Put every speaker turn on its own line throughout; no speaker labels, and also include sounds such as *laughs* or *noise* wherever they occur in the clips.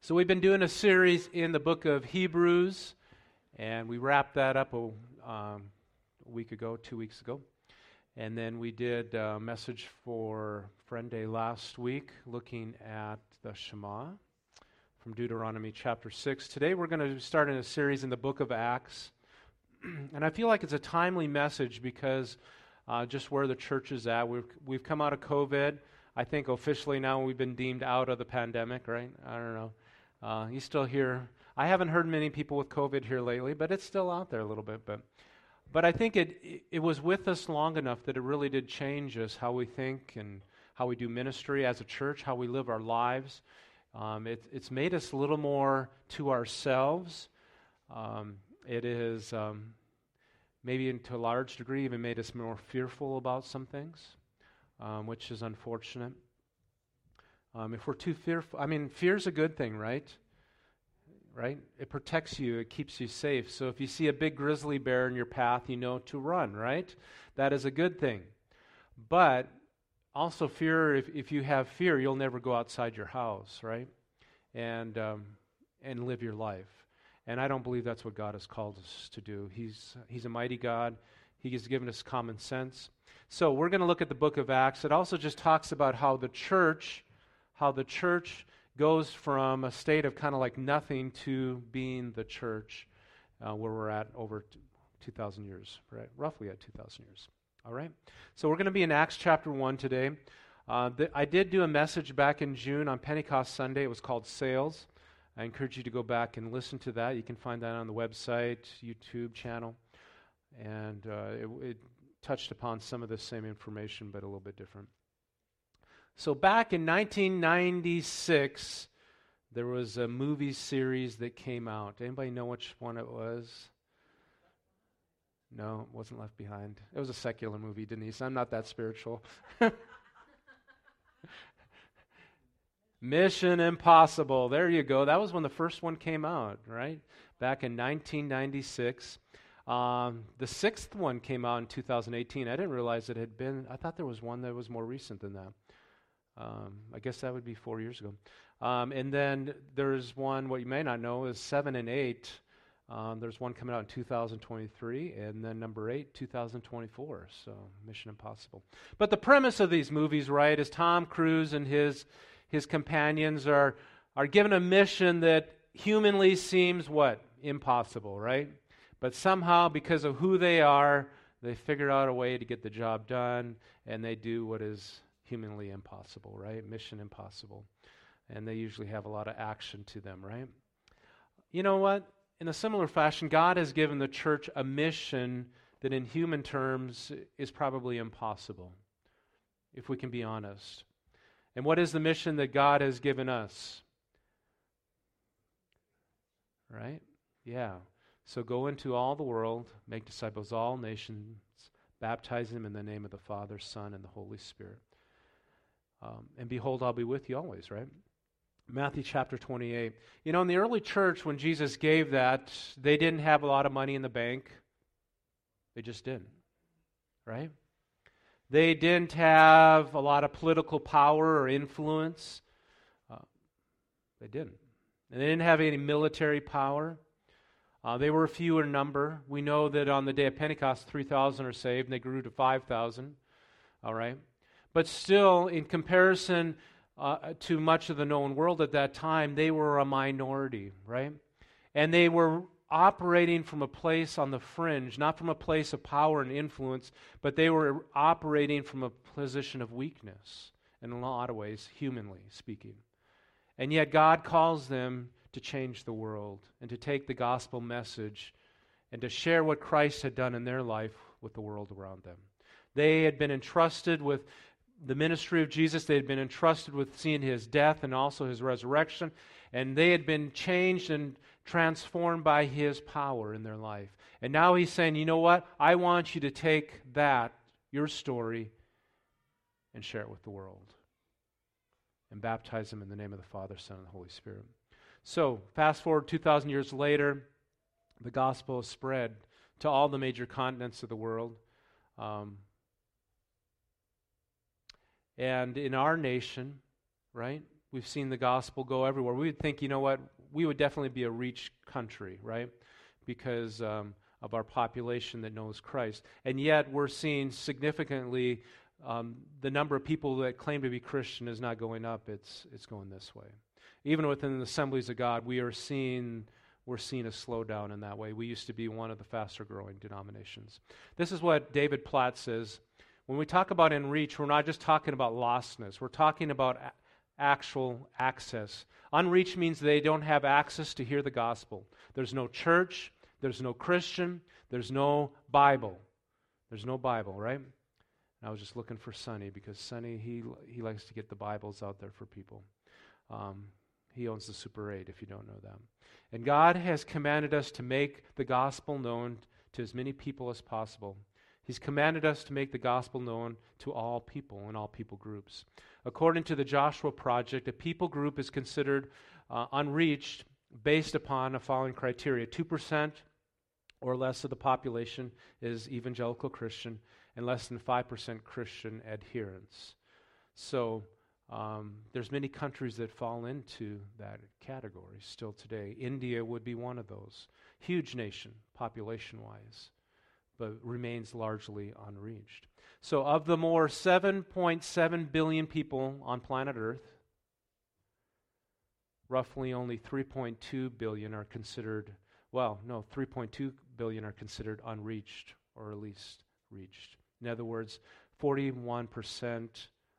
So, we've been doing a series in the book of Hebrews, and we wrapped that up a, um, a week ago, two weeks ago. And then we did a message for Friend Day last week, looking at the Shema from Deuteronomy chapter 6. Today we're going to start in a series in the book of Acts. *clears throat* and I feel like it's a timely message because uh, just where the church is at. We've, we've come out of COVID. I think officially now we've been deemed out of the pandemic, right? I don't know. Uh, you still hear, I haven't heard many people with COVID here lately, but it's still out there a little bit. But, but I think it, it was with us long enough that it really did change us, how we think and how we do ministry as a church, how we live our lives. Um, it, it's made us a little more to ourselves. Um, it is um, maybe to a large degree even made us more fearful about some things, um, which is unfortunate. Um, if we're too fearful, I mean, fear's a good thing, right? Right? It protects you, it keeps you safe. So if you see a big grizzly bear in your path, you know to run, right? That is a good thing. But also, fear, if, if you have fear, you'll never go outside your house, right? And, um, and live your life. And I don't believe that's what God has called us to do. He's, he's a mighty God, He has given us common sense. So we're going to look at the book of Acts. It also just talks about how the church how the church goes from a state of kind of like nothing to being the church uh, where we're at over 2,000 years, right? Roughly at 2,000 years. All right? So we're going to be in Acts chapter 1 today. Uh, th- I did do a message back in June on Pentecost Sunday. It was called Sails. I encourage you to go back and listen to that. You can find that on the website, YouTube channel. And uh, it, it touched upon some of the same information, but a little bit different. So back in 1996, there was a movie series that came out. Anybody know which one it was? No, it wasn't Left Behind. It was a secular movie, Denise. I'm not that spiritual. *laughs* Mission Impossible. There you go. That was when the first one came out, right? Back in 1996. Um, the sixth one came out in 2018. I didn't realize it had been, I thought there was one that was more recent than that. Um, I guess that would be four years ago. Um, and then there's one, what you may not know is seven and eight. Um, there's one coming out in 2023, and then number eight, 2024. So, Mission Impossible. But the premise of these movies, right, is Tom Cruise and his his companions are are given a mission that humanly seems what impossible, right? But somehow, because of who they are, they figure out a way to get the job done, and they do what is humanly impossible, right? Mission impossible. And they usually have a lot of action to them, right? You know what? In a similar fashion, God has given the church a mission that, in human terms, is probably impossible, if we can be honest. And what is the mission that God has given us? Right? Yeah. So go into all the world, make disciples all nations, baptize them in the name of the Father, Son, and the Holy Spirit. Um, and behold, I'll be with you always, right? Matthew chapter 28. You know, in the early church, when Jesus gave that, they didn't have a lot of money in the bank. They just didn't, right? They didn't have a lot of political power or influence. Uh, they didn't. And they didn't have any military power. Uh, they were few in number. We know that on the day of Pentecost, 3,000 are saved, and they grew to 5,000. All right? But still, in comparison uh, to much of the known world at that time, they were a minority, right? And they were operating from a place on the fringe, not from a place of power and influence, but they were operating from a position of weakness in a lot of ways, humanly speaking. And yet, God calls them to change the world and to take the gospel message and to share what Christ had done in their life with the world around them. They had been entrusted with the ministry of Jesus. They had been entrusted with seeing his death and also his resurrection, and they had been changed and transformed by his power in their life. And now he's saying, you know what? I want you to take that, your story, and share it with the world. And baptize them in the name of the Father, Son, and the Holy Spirit. So, fast forward 2,000 years later, the gospel is spread to all the major continents of the world. Um, and in our nation, right, We've seen the gospel go everywhere. We would think, you know what, we would definitely be a reach country, right? Because um, of our population that knows Christ. And yet, we're seeing significantly um, the number of people that claim to be Christian is not going up, it's, it's going this way. Even within the assemblies of God, we are seeing we're seeing a slowdown in that way. We used to be one of the faster growing denominations. This is what David Platt says. When we talk about in reach, we're not just talking about lostness, we're talking about a- actual access. Unreached means they don't have access to hear the gospel. There's no church, there's no Christian, there's no Bible. There's no Bible, right? I was just looking for Sonny because Sonny, he, he likes to get the Bibles out there for people. Um, he owns the Super 8, if you don't know that. And God has commanded us to make the gospel known to as many people as possible. He's commanded us to make the gospel known to all people and all people groups. According to the Joshua Project, a people group is considered uh, unreached based upon the following criteria 2% or less of the population is evangelical Christian, and less than 5% Christian adherence. So um, there's many countries that fall into that category still today. India would be one of those. Huge nation, population wise, but remains largely unreached. So, of the more 7.7 billion people on planet Earth, roughly only 3.2 billion are considered, well, no, 3.2 billion are considered unreached or at least reached. In other words, 41%,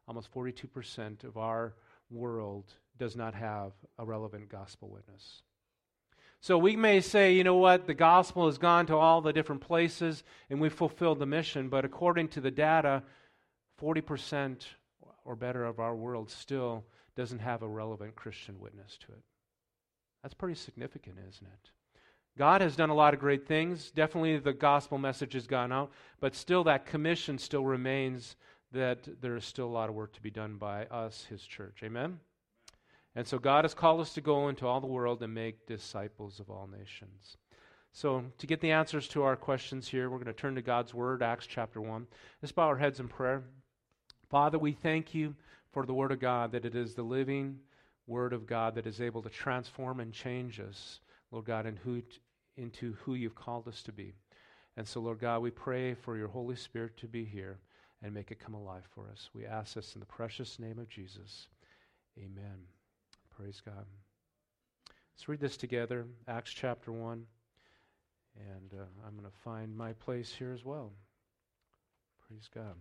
almost 42% of our world does not have a relevant gospel witness. So we may say, you know what, the gospel has gone to all the different places and we've fulfilled the mission, but according to the data, 40% or better of our world still doesn't have a relevant Christian witness to it. That's pretty significant, isn't it? God has done a lot of great things. Definitely the gospel message has gone out, but still that commission still remains that there is still a lot of work to be done by us, his church. Amen? And so God has called us to go into all the world and make disciples of all nations. So, to get the answers to our questions here, we're going to turn to God's Word, Acts chapter 1. Let's bow our heads in prayer. Father, we thank you for the Word of God, that it is the living Word of God that is able to transform and change us. Lord God, in who, into who you've called us to be. And so, Lord God, we pray for your Holy Spirit to be here and make it come alive for us. We ask this in the precious name of Jesus. Amen. Praise God. Let's read this together, Acts chapter 1. And uh, I'm going to find my place here as well. Praise God.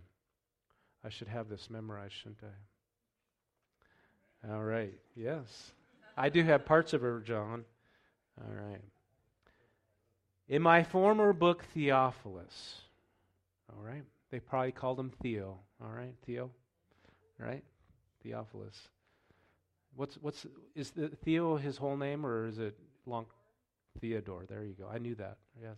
I should have this memorized, shouldn't I? All right. Yes. I do have parts of it, John. All right. In my former book, Theophilus, all right, they probably called him Theo, all right, Theo, all right, Theophilus. What's what's is the, Theo his whole name or is it long? Theodore. There you go. I knew that. Yes.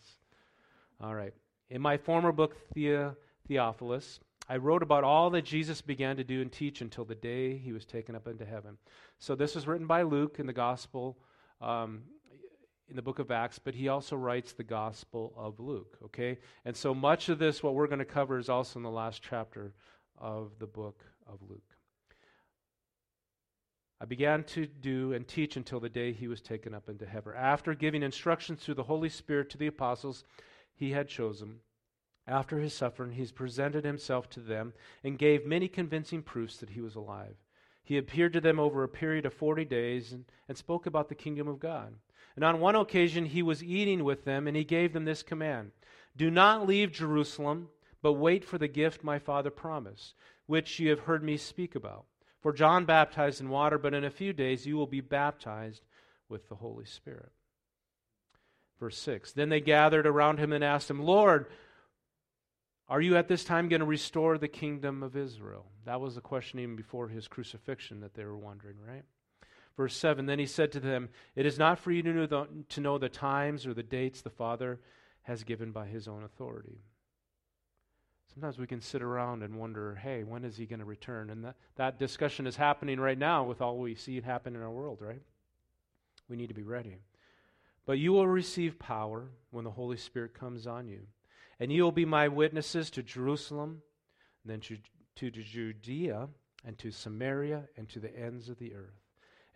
All right. In my former book, Theo, Theophilus, I wrote about all that Jesus began to do and teach until the day he was taken up into heaven. So this was written by Luke in the Gospel um, in the book of Acts, but he also writes the Gospel of Luke, okay? And so much of this, what we're going to cover, is also in the last chapter of the book of Luke. I began to do and teach until the day he was taken up into heaven. After giving instructions through the Holy Spirit to the apostles he had chosen, after his suffering, he presented himself to them and gave many convincing proofs that he was alive. He appeared to them over a period of 40 days and, and spoke about the kingdom of God. And on one occasion, he was eating with them, and he gave them this command Do not leave Jerusalem, but wait for the gift my Father promised, which you have heard me speak about. For John baptized in water, but in a few days you will be baptized with the Holy Spirit. Verse 6 Then they gathered around him and asked him, Lord, are you at this time going to restore the kingdom of Israel? That was the question even before his crucifixion that they were wondering, right? Verse 7 Then he said to them, It is not for you to know, the, to know the times or the dates the Father has given by his own authority. Sometimes we can sit around and wonder, hey, when is he going to return? And that, that discussion is happening right now with all we see happen in our world, right? We need to be ready. But you will receive power when the Holy Spirit comes on you. And you will be my witnesses to Jerusalem, and then to, to Judea, and to Samaria, and to the ends of the earth.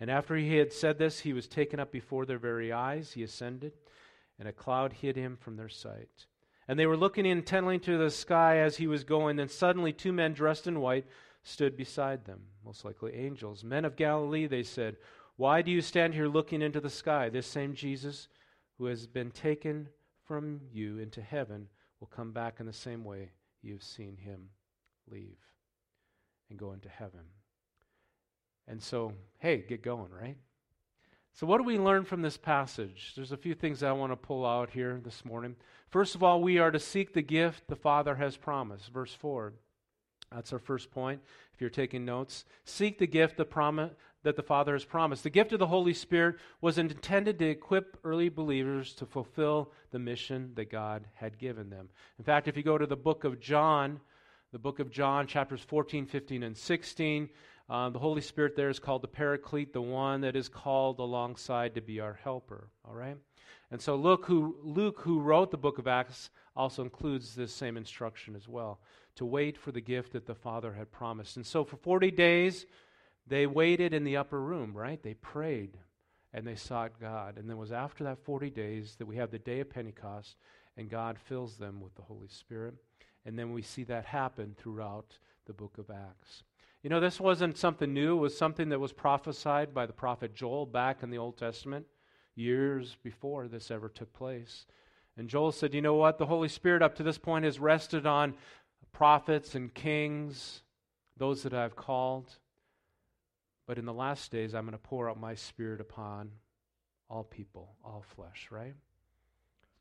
And after he had said this, he was taken up before their very eyes. He ascended, and a cloud hid him from their sight. And they were looking intently to the sky as he was going. Then suddenly, two men dressed in white stood beside them, most likely angels. Men of Galilee, they said, Why do you stand here looking into the sky? This same Jesus who has been taken from you into heaven will come back in the same way you have seen him leave and go into heaven. And so, hey, get going, right? So, what do we learn from this passage? There's a few things I want to pull out here this morning. First of all, we are to seek the gift the Father has promised. Verse 4. That's our first point. If you're taking notes, seek the gift the promise, that the Father has promised. The gift of the Holy Spirit was intended to equip early believers to fulfill the mission that God had given them. In fact, if you go to the book of John, the book of John, chapters 14, 15, and 16, uh, the Holy Spirit there is called the Paraclete, the one that is called alongside to be our helper. All right? And so Luke who, Luke, who wrote the book of Acts, also includes this same instruction as well to wait for the gift that the Father had promised. And so for 40 days, they waited in the upper room, right? They prayed and they sought God. And it was after that 40 days that we have the day of Pentecost and God fills them with the Holy Spirit. And then we see that happen throughout the book of Acts. You know, this wasn't something new, it was something that was prophesied by the prophet Joel back in the Old Testament, years before this ever took place. And Joel said, You know what? The Holy Spirit up to this point has rested on prophets and kings, those that I've called. But in the last days, I'm going to pour out my spirit upon all people, all flesh, right?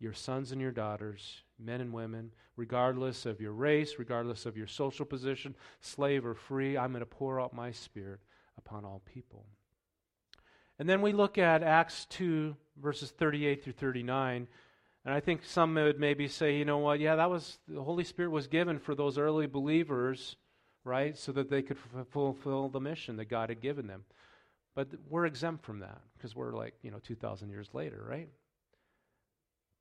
Your sons and your daughters, men and women, regardless of your race, regardless of your social position, slave or free, I'm going to pour out my spirit upon all people. And then we look at Acts 2, verses 38 through 39. And I think some would maybe say, you know what, yeah, that was, the Holy Spirit was given for those early believers right? So that they could f- fulfill the mission that God had given them. But we're exempt from that because we're like, you know, 2,000 years later, right?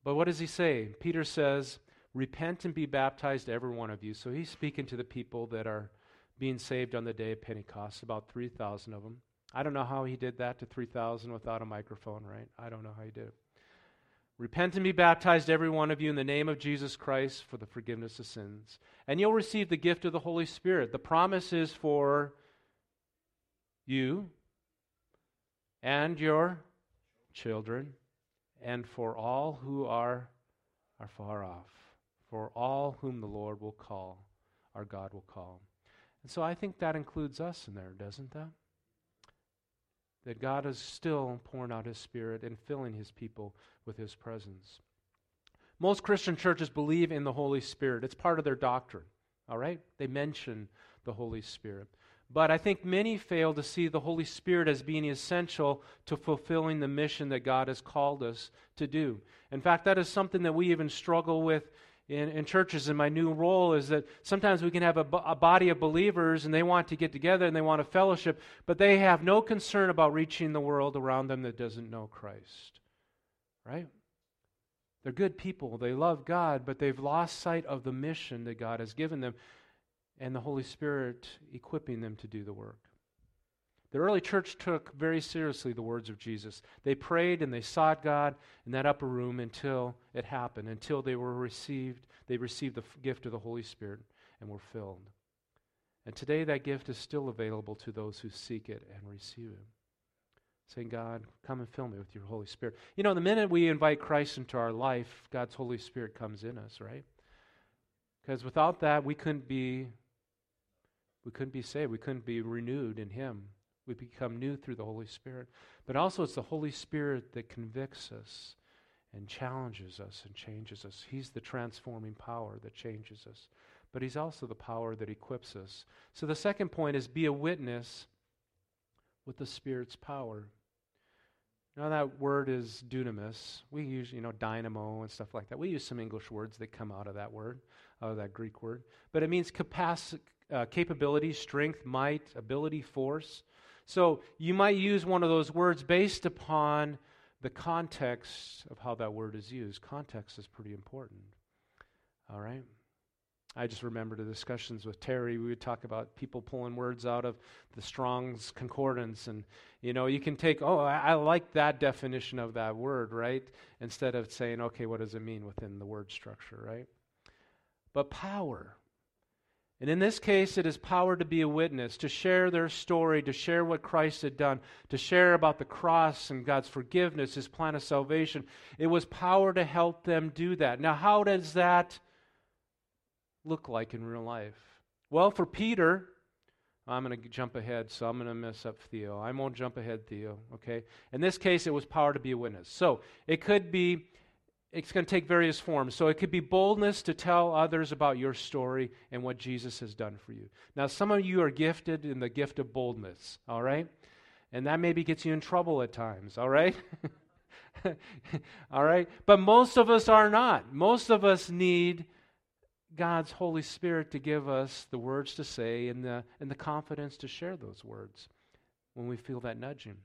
But what does he say? Peter says, Repent and be baptized, every one of you. So he's speaking to the people that are being saved on the day of Pentecost, about 3,000 of them. I don't know how he did that to 3,000 without a microphone, right? I don't know how he did it. Repent and be baptized, every one of you, in the name of Jesus Christ for the forgiveness of sins. And you'll receive the gift of the Holy Spirit. The promise is for you and your children and for all who are, are far off, for all whom the Lord will call, our God will call. And so I think that includes us in there, doesn't that? that God is still pouring out His Spirit and filling His people with His presence. Most Christian churches believe in the Holy Spirit, it's part of their doctrine, all right? They mention the Holy Spirit. But I think many fail to see the Holy Spirit as being essential to fulfilling the mission that God has called us to do. In fact, that is something that we even struggle with in, in churches in my new role is that sometimes we can have a, a body of believers and they want to get together and they want a fellowship, but they have no concern about reaching the world around them that doesn't know Christ. Right? They're good people. They love God, but they've lost sight of the mission that God has given them and the Holy Spirit equipping them to do the work. The early church took very seriously the words of Jesus. They prayed and they sought God in that upper room until it happened, until they were received, they received the gift of the Holy Spirit and were filled. And today that gift is still available to those who seek it and receive it. Saying, God, come and fill me with your Holy Spirit. You know, the minute we invite Christ into our life, God's Holy Spirit comes in us, right? Because without that, we couldn't be we couldn't be saved. We couldn't be renewed in Him. We become new through the Holy Spirit. But also, it's the Holy Spirit that convicts us and challenges us and changes us. He's the transforming power that changes us. But He's also the power that equips us. So the second point is be a witness with the Spirit's power. Now, that word is dunamis. We use, you know, dynamo and stuff like that. We use some English words that come out of that word, out of that Greek word. But it means capacity, uh, capability, strength, might, ability, force. So you might use one of those words based upon the context of how that word is used. Context is pretty important. All right? I just remember the discussions with Terry. We would talk about people pulling words out of the Strong's Concordance. And, you know, you can take, oh, I, I, like that definition of that word, right? Instead of saying, okay, what does it mean within the word structure, right? But power. And in this case, it is power to be a witness, to share their story, to share what Christ had done, to share about the cross and God's forgiveness, his plan of salvation. It was power to help them do that. Now, how does that look like in real life? Well, for Peter, I'm going to jump ahead, so I'm going to mess up Theo. I won't jump ahead, Theo, okay? In this case, it was power to be a witness. So it could be, it's going to take various forms. So it could be boldness to tell others about your story and what Jesus has done for you. Now, some of you are gifted in the gift of boldness, all right? And that maybe gets you in trouble at times, all right? *laughs* all right? But most of us are not. Most of us need God's Holy Spirit to give us the words to say and the, and the confidence to share those words when we feel that nudging.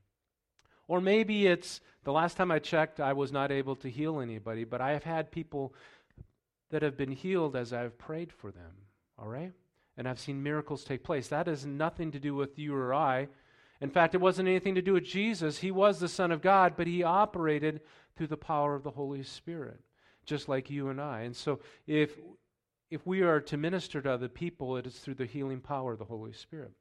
Or maybe it's the last time I checked, I was not able to heal anybody, but I have had people that have been healed as I've prayed for them. All right? And I've seen miracles take place. That has nothing to do with you or I. In fact, it wasn't anything to do with Jesus. He was the Son of God, but he operated through the power of the Holy Spirit, just like you and I. And so if if we are to minister to other people, it is through the healing power of the Holy Spirit.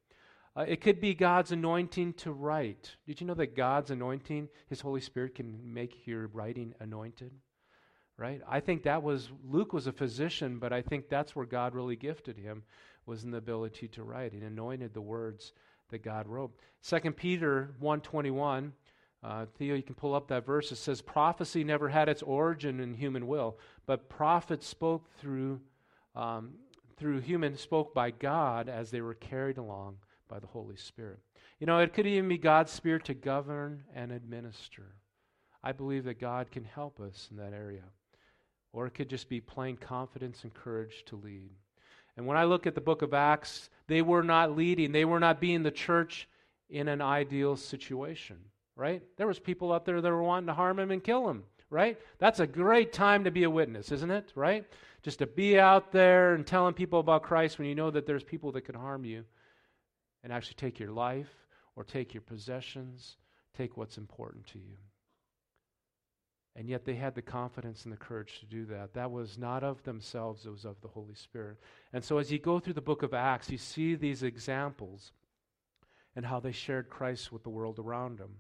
Uh, it could be God's anointing to write. Did you know that God's anointing, His Holy Spirit, can make your writing anointed? Right? I think that was, Luke was a physician, but I think that's where God really gifted him, was in the ability to write. and anointed the words that God wrote. 2 Peter 1.21, uh, Theo, you can pull up that verse. It says, Prophecy never had its origin in human will, but prophets spoke through um, through human spoke by God as they were carried along by the Holy Spirit. You know, it could even be God's Spirit to govern and administer. I believe that God can help us in that area. Or it could just be plain confidence and courage to lead. And when I look at the book of Acts, they were not leading, they were not being the church in an ideal situation, right? There was people out there that were wanting to harm him and kill him, right? That's a great time to be a witness, isn't it? Right? just to be out there and telling people about Christ when you know that there's people that can harm you and actually take your life or take your possessions, take what's important to you. And yet they had the confidence and the courage to do that. That was not of themselves, it was of the Holy Spirit. And so as you go through the book of Acts, you see these examples and how they shared Christ with the world around them.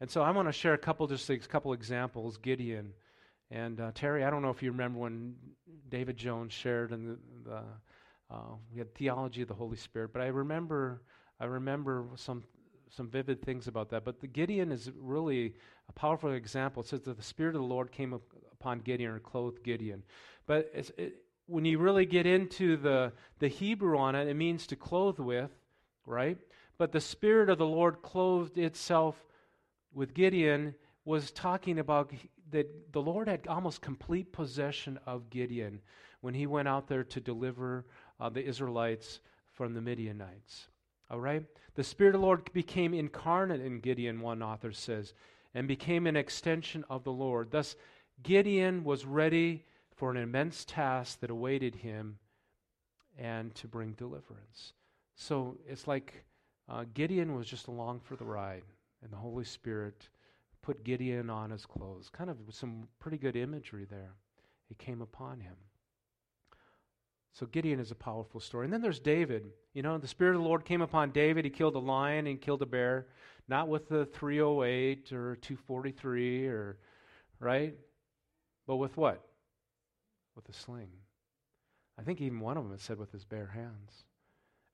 And so I want to share a couple just a couple examples. Gideon and uh, Terry, I don't know if you remember when David Jones shared in the, the uh, we had theology of the Holy Spirit, but I remember I remember some some vivid things about that. But the Gideon is really a powerful example. It says that the Spirit of the Lord came up upon Gideon or clothed Gideon. But it, when you really get into the the Hebrew on it, it means to clothe with, right? But the Spirit of the Lord clothed itself with Gideon was talking about that the Lord had almost complete possession of Gideon when he went out there to deliver uh, the Israelites from the Midianites. All right? The Spirit of the Lord became incarnate in Gideon, one author says, and became an extension of the Lord. Thus, Gideon was ready for an immense task that awaited him and to bring deliverance. So it's like uh, Gideon was just along for the ride, and the Holy Spirit put Gideon on his clothes. Kind of some pretty good imagery there. It came upon him. So Gideon is a powerful story. And then there's David. You know, the Spirit of the Lord came upon David. He killed a lion and killed a bear, not with the 308 or 243 or, right? But with what? With a sling. I think even one of them said with his bare hands.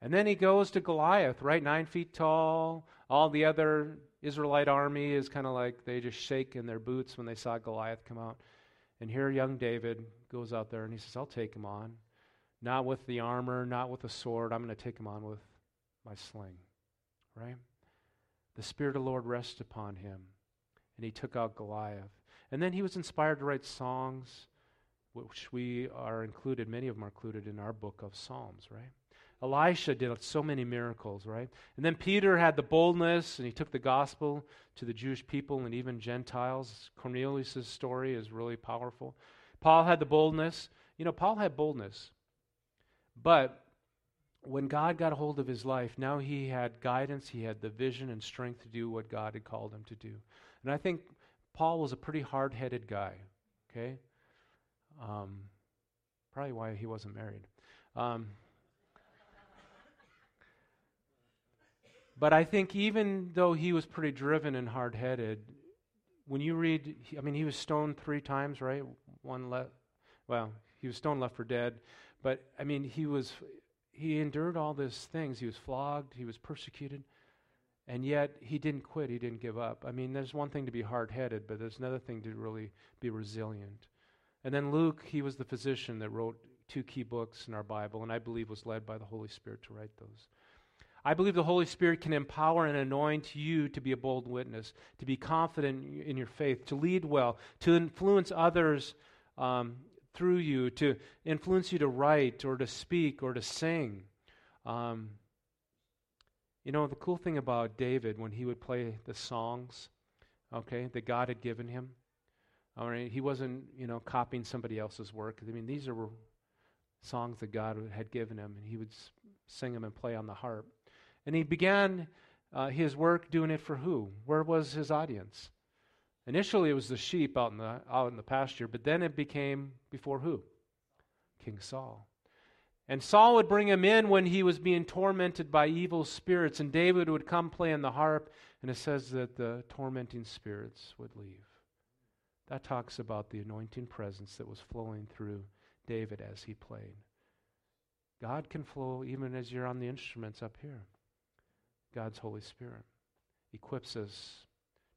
And then he goes to Goliath, right? Nine feet tall. All the other Israelite army is kind of like they just shake in their boots when they saw Goliath come out. And here young David goes out there and he says, I'll take him on. Not with the armor, not with the sword. I'm going to take him on with my sling. Right? The Spirit of the Lord rested upon him. And he took out Goliath. And then he was inspired to write songs, which we are included, many of them are included in our book of Psalms, right? Elisha did so many miracles, right? And then Peter had the boldness and he took the gospel to the Jewish people and even Gentiles. Cornelius' story is really powerful. Paul had the boldness. You know, Paul had boldness. But when God got hold of his life, now he had guidance, he had the vision and strength to do what God had called him to do. And I think Paul was a pretty hard headed guy, okay? Um, probably why he wasn't married. Um, but I think even though he was pretty driven and hard headed, when you read, I mean, he was stoned three times, right? One left, well, he was stoned left for dead. But I mean, he was he endured all these things. He was flogged, he was persecuted, and yet he didn't quit, he didn't give up. I mean, there's one thing to be hard headed, but there's another thing to really be resilient. And then Luke, he was the physician that wrote two key books in our Bible, and I believe was led by the Holy Spirit to write those. I believe the Holy Spirit can empower and anoint you to be a bold witness, to be confident in your faith, to lead well, to influence others um, through you to influence you to write or to speak or to sing. Um, you know, the cool thing about David, when he would play the songs, okay, that God had given him, all right, he wasn't, you know, copying somebody else's work. I mean, these are songs that God had given him, and he would sing them and play on the harp. And he began uh, his work doing it for who? Where was his audience? Initially, it was the sheep out in the, out in the pasture, but then it became before who? King Saul. And Saul would bring him in when he was being tormented by evil spirits, and David would come play on the harp, and it says that the tormenting spirits would leave. That talks about the anointing presence that was flowing through David as he played. God can flow even as you're on the instruments up here. God's Holy Spirit equips us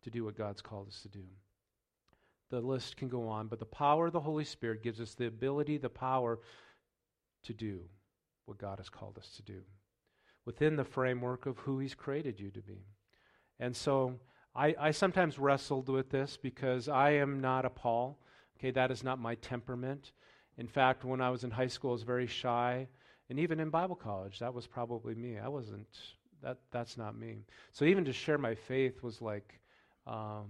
to do what God's called us to do. The list can go on, but the power of the Holy Spirit gives us the ability, the power to do what God has called us to do within the framework of who He's created you to be. And so I, I sometimes wrestled with this because I am not a Paul. Okay, that is not my temperament. In fact, when I was in high school, I was very shy. And even in Bible college, that was probably me. I wasn't, that, that's not me. So even to share my faith was like, um,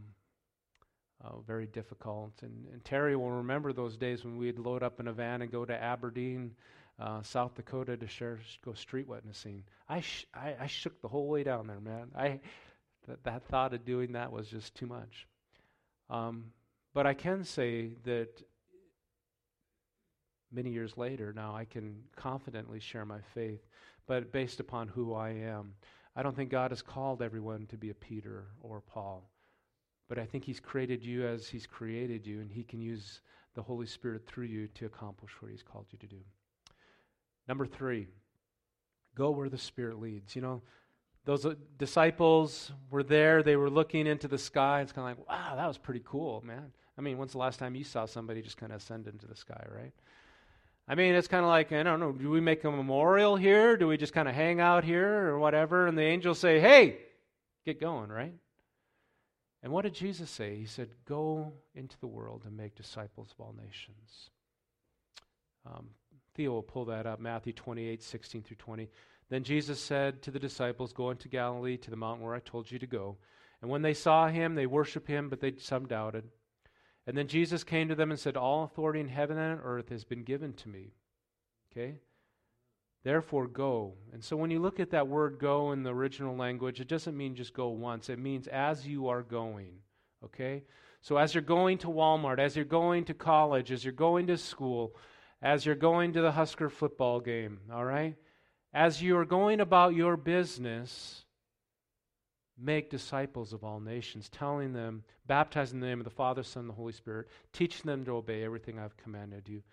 uh, very difficult. And, and, Terry will remember those days when we'd load up in a van and go to Aberdeen, uh, South Dakota to share, go street witnessing. I, sh- I, I, shook the whole way down there, man. I, that, that thought of doing that was just too much. Um, but I can say that many years later, now I can confidently share my faith, but based upon who I am. I don't think God has called everyone to be a Peter or Paul. But I think He's created you as He's created you, and He can use the Holy Spirit through you to accomplish what He's called you to do. Number three, go where the Spirit leads. You know, those uh, disciples were there, they were looking into the sky. It's kind of like, wow, that was pretty cool, man. I mean, when's the last time you saw somebody just kind of ascend into the sky, right? I mean, it's kind of like, I don't know, do we make a memorial here? Do we just kind of hang out here or whatever? And the angels say, hey, get going, right? And what did Jesus say? He said, Go into the world and make disciples of all nations. Um, Theo will pull that up, Matthew 28, 16 through 20. Then Jesus said to the disciples, Go into Galilee to the mountain where I told you to go. And when they saw him, they worshiped him, but they some doubted. And then Jesus came to them and said, All authority in heaven and on earth has been given to me. Okay? Therefore, go. And so when you look at that word go in the original language, it doesn't mean just go once. It means as you are going. Okay? So as you're going to Walmart, as you're going to college, as you're going to school, as you're going to the Husker football game, all right? As you are going about your business, make disciples of all nations, telling them, baptizing in the name of the Father, Son, and the Holy Spirit, teaching them to obey everything I've commanded you.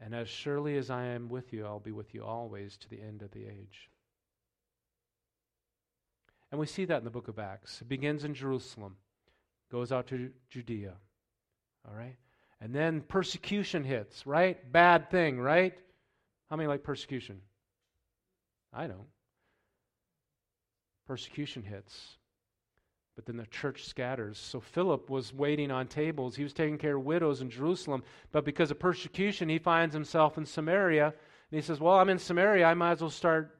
And as surely as I am with you, I'll be with you always to the end of the age. And we see that in the book of Acts. It begins in Jerusalem, goes out to Judea. All right? And then persecution hits, right? Bad thing, right? How many like persecution? I don't. Persecution hits. But then the church scatters. So Philip was waiting on tables. He was taking care of widows in Jerusalem. But because of persecution, he finds himself in Samaria. And he says, Well, I'm in Samaria. I might as well start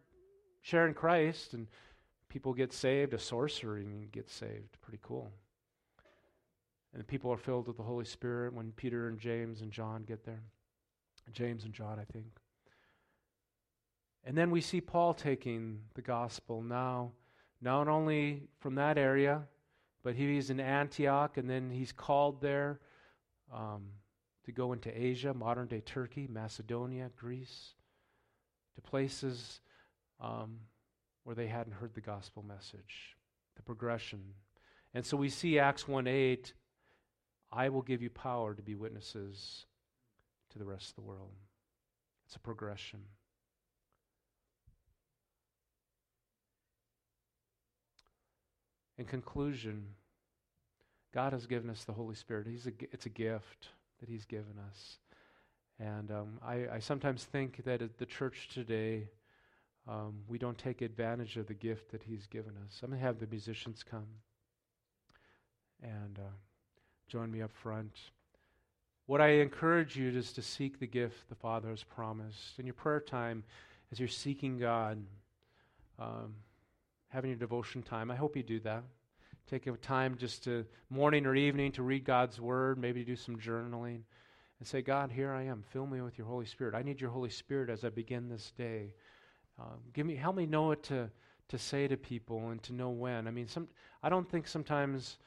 sharing Christ. And people get saved. A sorcerer gets saved. Pretty cool. And the people are filled with the Holy Spirit when Peter and James and John get there. James and John, I think. And then we see Paul taking the gospel now, not only from that area, but he's in Antioch, and then he's called there um, to go into Asia, modern day Turkey, Macedonia, Greece, to places um, where they hadn't heard the gospel message, the progression. And so we see Acts 1 8, I will give you power to be witnesses to the rest of the world. It's a progression. In conclusion, God has given us the Holy Spirit. He's a, it's a gift that He's given us. And um, I, I, sometimes think that at the church today, um, we don't take advantage of the gift that He's given us. I'm going to have the musicians come and uh, join me up front. What I encourage you is to seek the gift the Father has promised. In your prayer time, as you're seeking God, um, having your devotion time, I hope you do that. Take a time just to morning or evening to read God's Word, maybe do some journaling, and say, God, here I am. Fill me with your Holy Spirit. I need your Holy Spirit as I begin this day. Um, give me, help me know what to to say to people and to know when. I mean, some I don't think sometimes.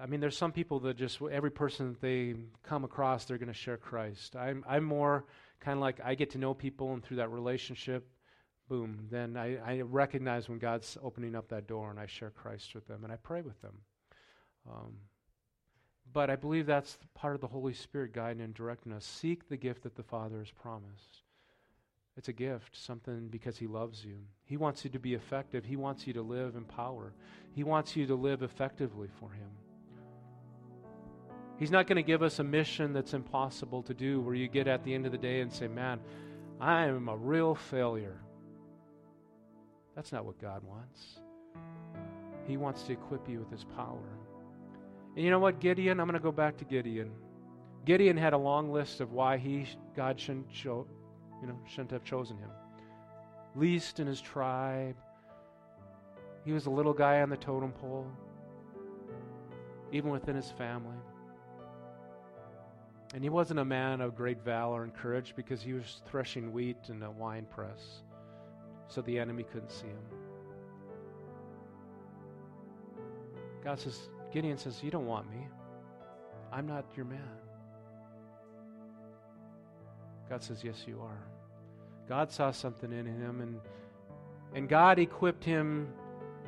I mean, there's some people that just every person that they come across, they're going to share Christ. I'm I'm more kind of like I get to know people, and through that relationship, boom, then I, I, recognize when God's opening up that door and I share Christ with them and I pray with them. Um, but I believe that's part of the Holy Spirit guiding and directing us. Seek the gift that the Father has promised. It's a gift, something because He loves you. He wants you to be effective. He wants you to live in power. He wants you to live effectively for Him. He's not going to give us a mission that's impossible to do where you get at the end of the day and say, Man, I am a real failure. That's not what God wants. He wants to equip you with His power. And you know what, Gideon? I'm going to go back to Gideon. Gideon had a long list of why he God shouldn't show, you know, shouldn't have chosen him. Least in his tribe. He was a little guy on the totem pole, even within his family. And he wasn't a man of great valor and courage because he was threshing wheat in a wine press so the enemy couldn't see him. God says, Gideon says, You don't want me. I'm not your man. God says, Yes, you are. God saw something in him, and, and God equipped him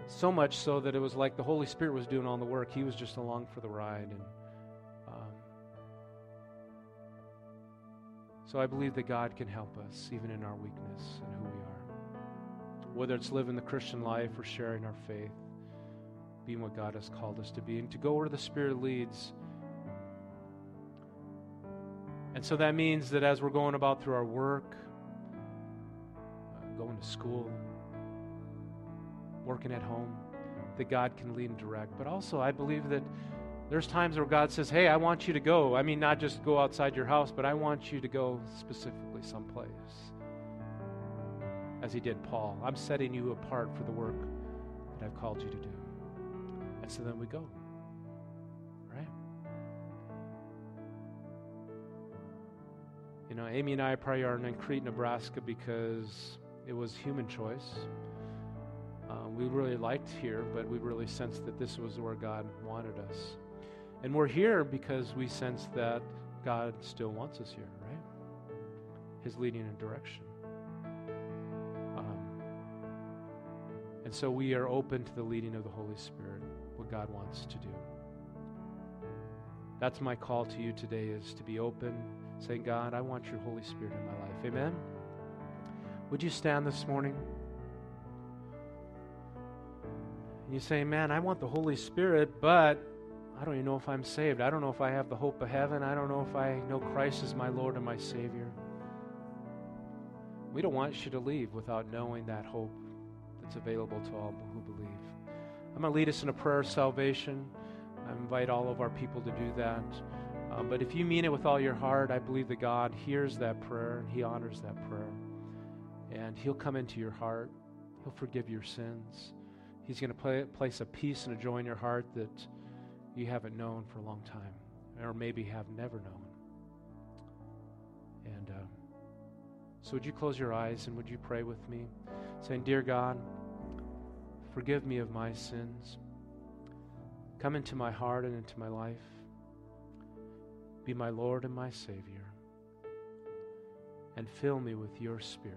so much so that it was like the Holy Spirit was doing all the work. He was just along for the ride. And um, so I believe that God can help us even in our weakness and who whether it's living the Christian life or sharing our faith, being what God has called us to be, and to go where the Spirit leads. And so that means that as we're going about through our work, uh, going to school, working at home, that God can lead and direct. But also, I believe that there's times where God says, Hey, I want you to go. I mean, not just go outside your house, but I want you to go specifically someplace as he did Paul. I'm setting you apart for the work that I've called you to do. And so then we go. Right? You know, Amy and I probably are in Crete, Nebraska because it was human choice. Uh, we really liked here, but we really sensed that this was where God wanted us. And we're here because we sense that God still wants us here, right? His leading and direction. And so we are open to the leading of the Holy Spirit, what God wants to do. That's my call to you today is to be open, saying, God, I want your Holy Spirit in my life. Amen. Would you stand this morning? And you say, Man, I want the Holy Spirit, but I don't even know if I'm saved. I don't know if I have the hope of heaven. I don't know if I know Christ as my Lord and my Savior. We don't want you to leave without knowing that hope that's available to all who believe. I'm going to lead us in a prayer of salvation. I invite all of our people to do that. Um, but if you mean it with all your heart, I believe that God hears that prayer and He honors that prayer. And He'll come into your heart, He'll forgive your sins. He's going to place a peace and a joy in your heart that you haven't known for a long time, or maybe have never known. And uh, So would you close your eyes and would you pray with me, saying, Dear God, forgive me of my sins. Come into my heart and into my life. Be my Lord and my Savior. And fill me with your Spirit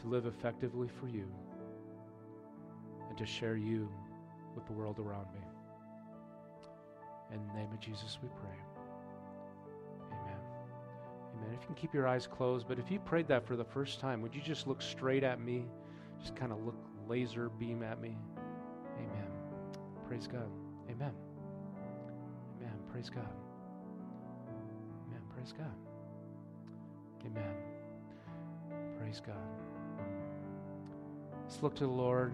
to live effectively for you and to share you with the world around me. In the name of Jesus, we pray. Amen. Amen. If you can keep your eyes closed, but if you prayed that for the first time, would you just look straight at me? Just kind of look laser beam at me. Amen. Praise God. Amen. Amen. Praise God. Amen. Praise God. Amen. Praise God. Let's look to the Lord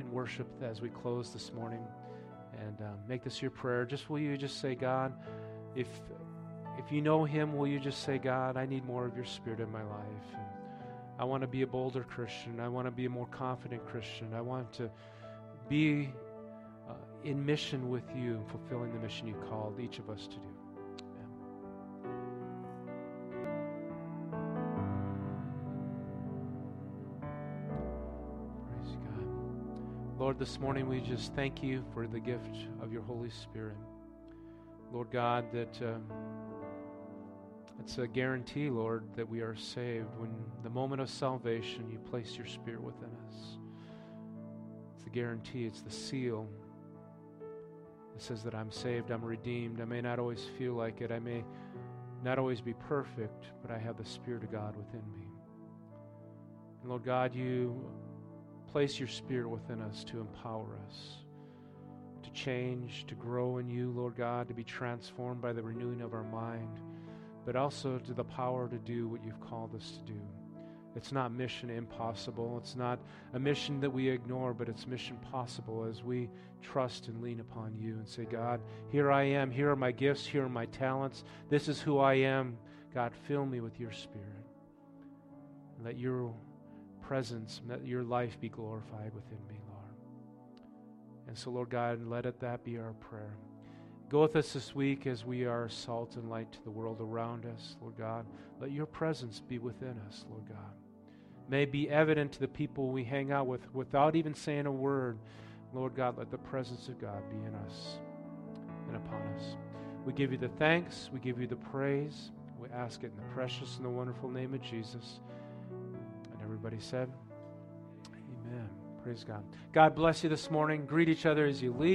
in worship as we close this morning and um, make this your prayer. Just will you just say, God, if if you know Him, will you just say, God, I need more of Your Spirit in my life. And I want to be a bolder Christian. I want to be a more confident Christian. I want to be uh, in mission with you, fulfilling the mission you called each of us to do. Praise God. Lord, this morning we just thank you for the gift of your Holy Spirit. Lord God, that uh, it's a guarantee, Lord, that we are saved. When the moment of salvation, you place your Spirit within us. It's the guarantee, it's the seal. It says that I'm saved, I'm redeemed. I may not always feel like it, I may not always be perfect, but I have the Spirit of God within me. And Lord God, you place your Spirit within us to empower us, to change, to grow in you, Lord God, to be transformed by the renewing of our mind, but also to the power to do what you've called us to do. It's not mission impossible. It's not a mission that we ignore, but it's mission possible as we trust and lean upon you and say, God, here I am. Here are my gifts. Here are my talents. This is who I am. God, fill me with your spirit. Let your presence, let your life be glorified within me, Lord. And so, Lord God, let it that be our prayer. Go with us this week as we are salt and light to the world around us, Lord God. Let your presence be within us, Lord God. May be evident to the people we hang out with without even saying a word. Lord God, let the presence of God be in us and upon us. We give you the thanks, we give you the praise. We ask it in the precious and the wonderful name of Jesus. And everybody said, Amen. Praise God. God bless you this morning. Greet each other as you leave.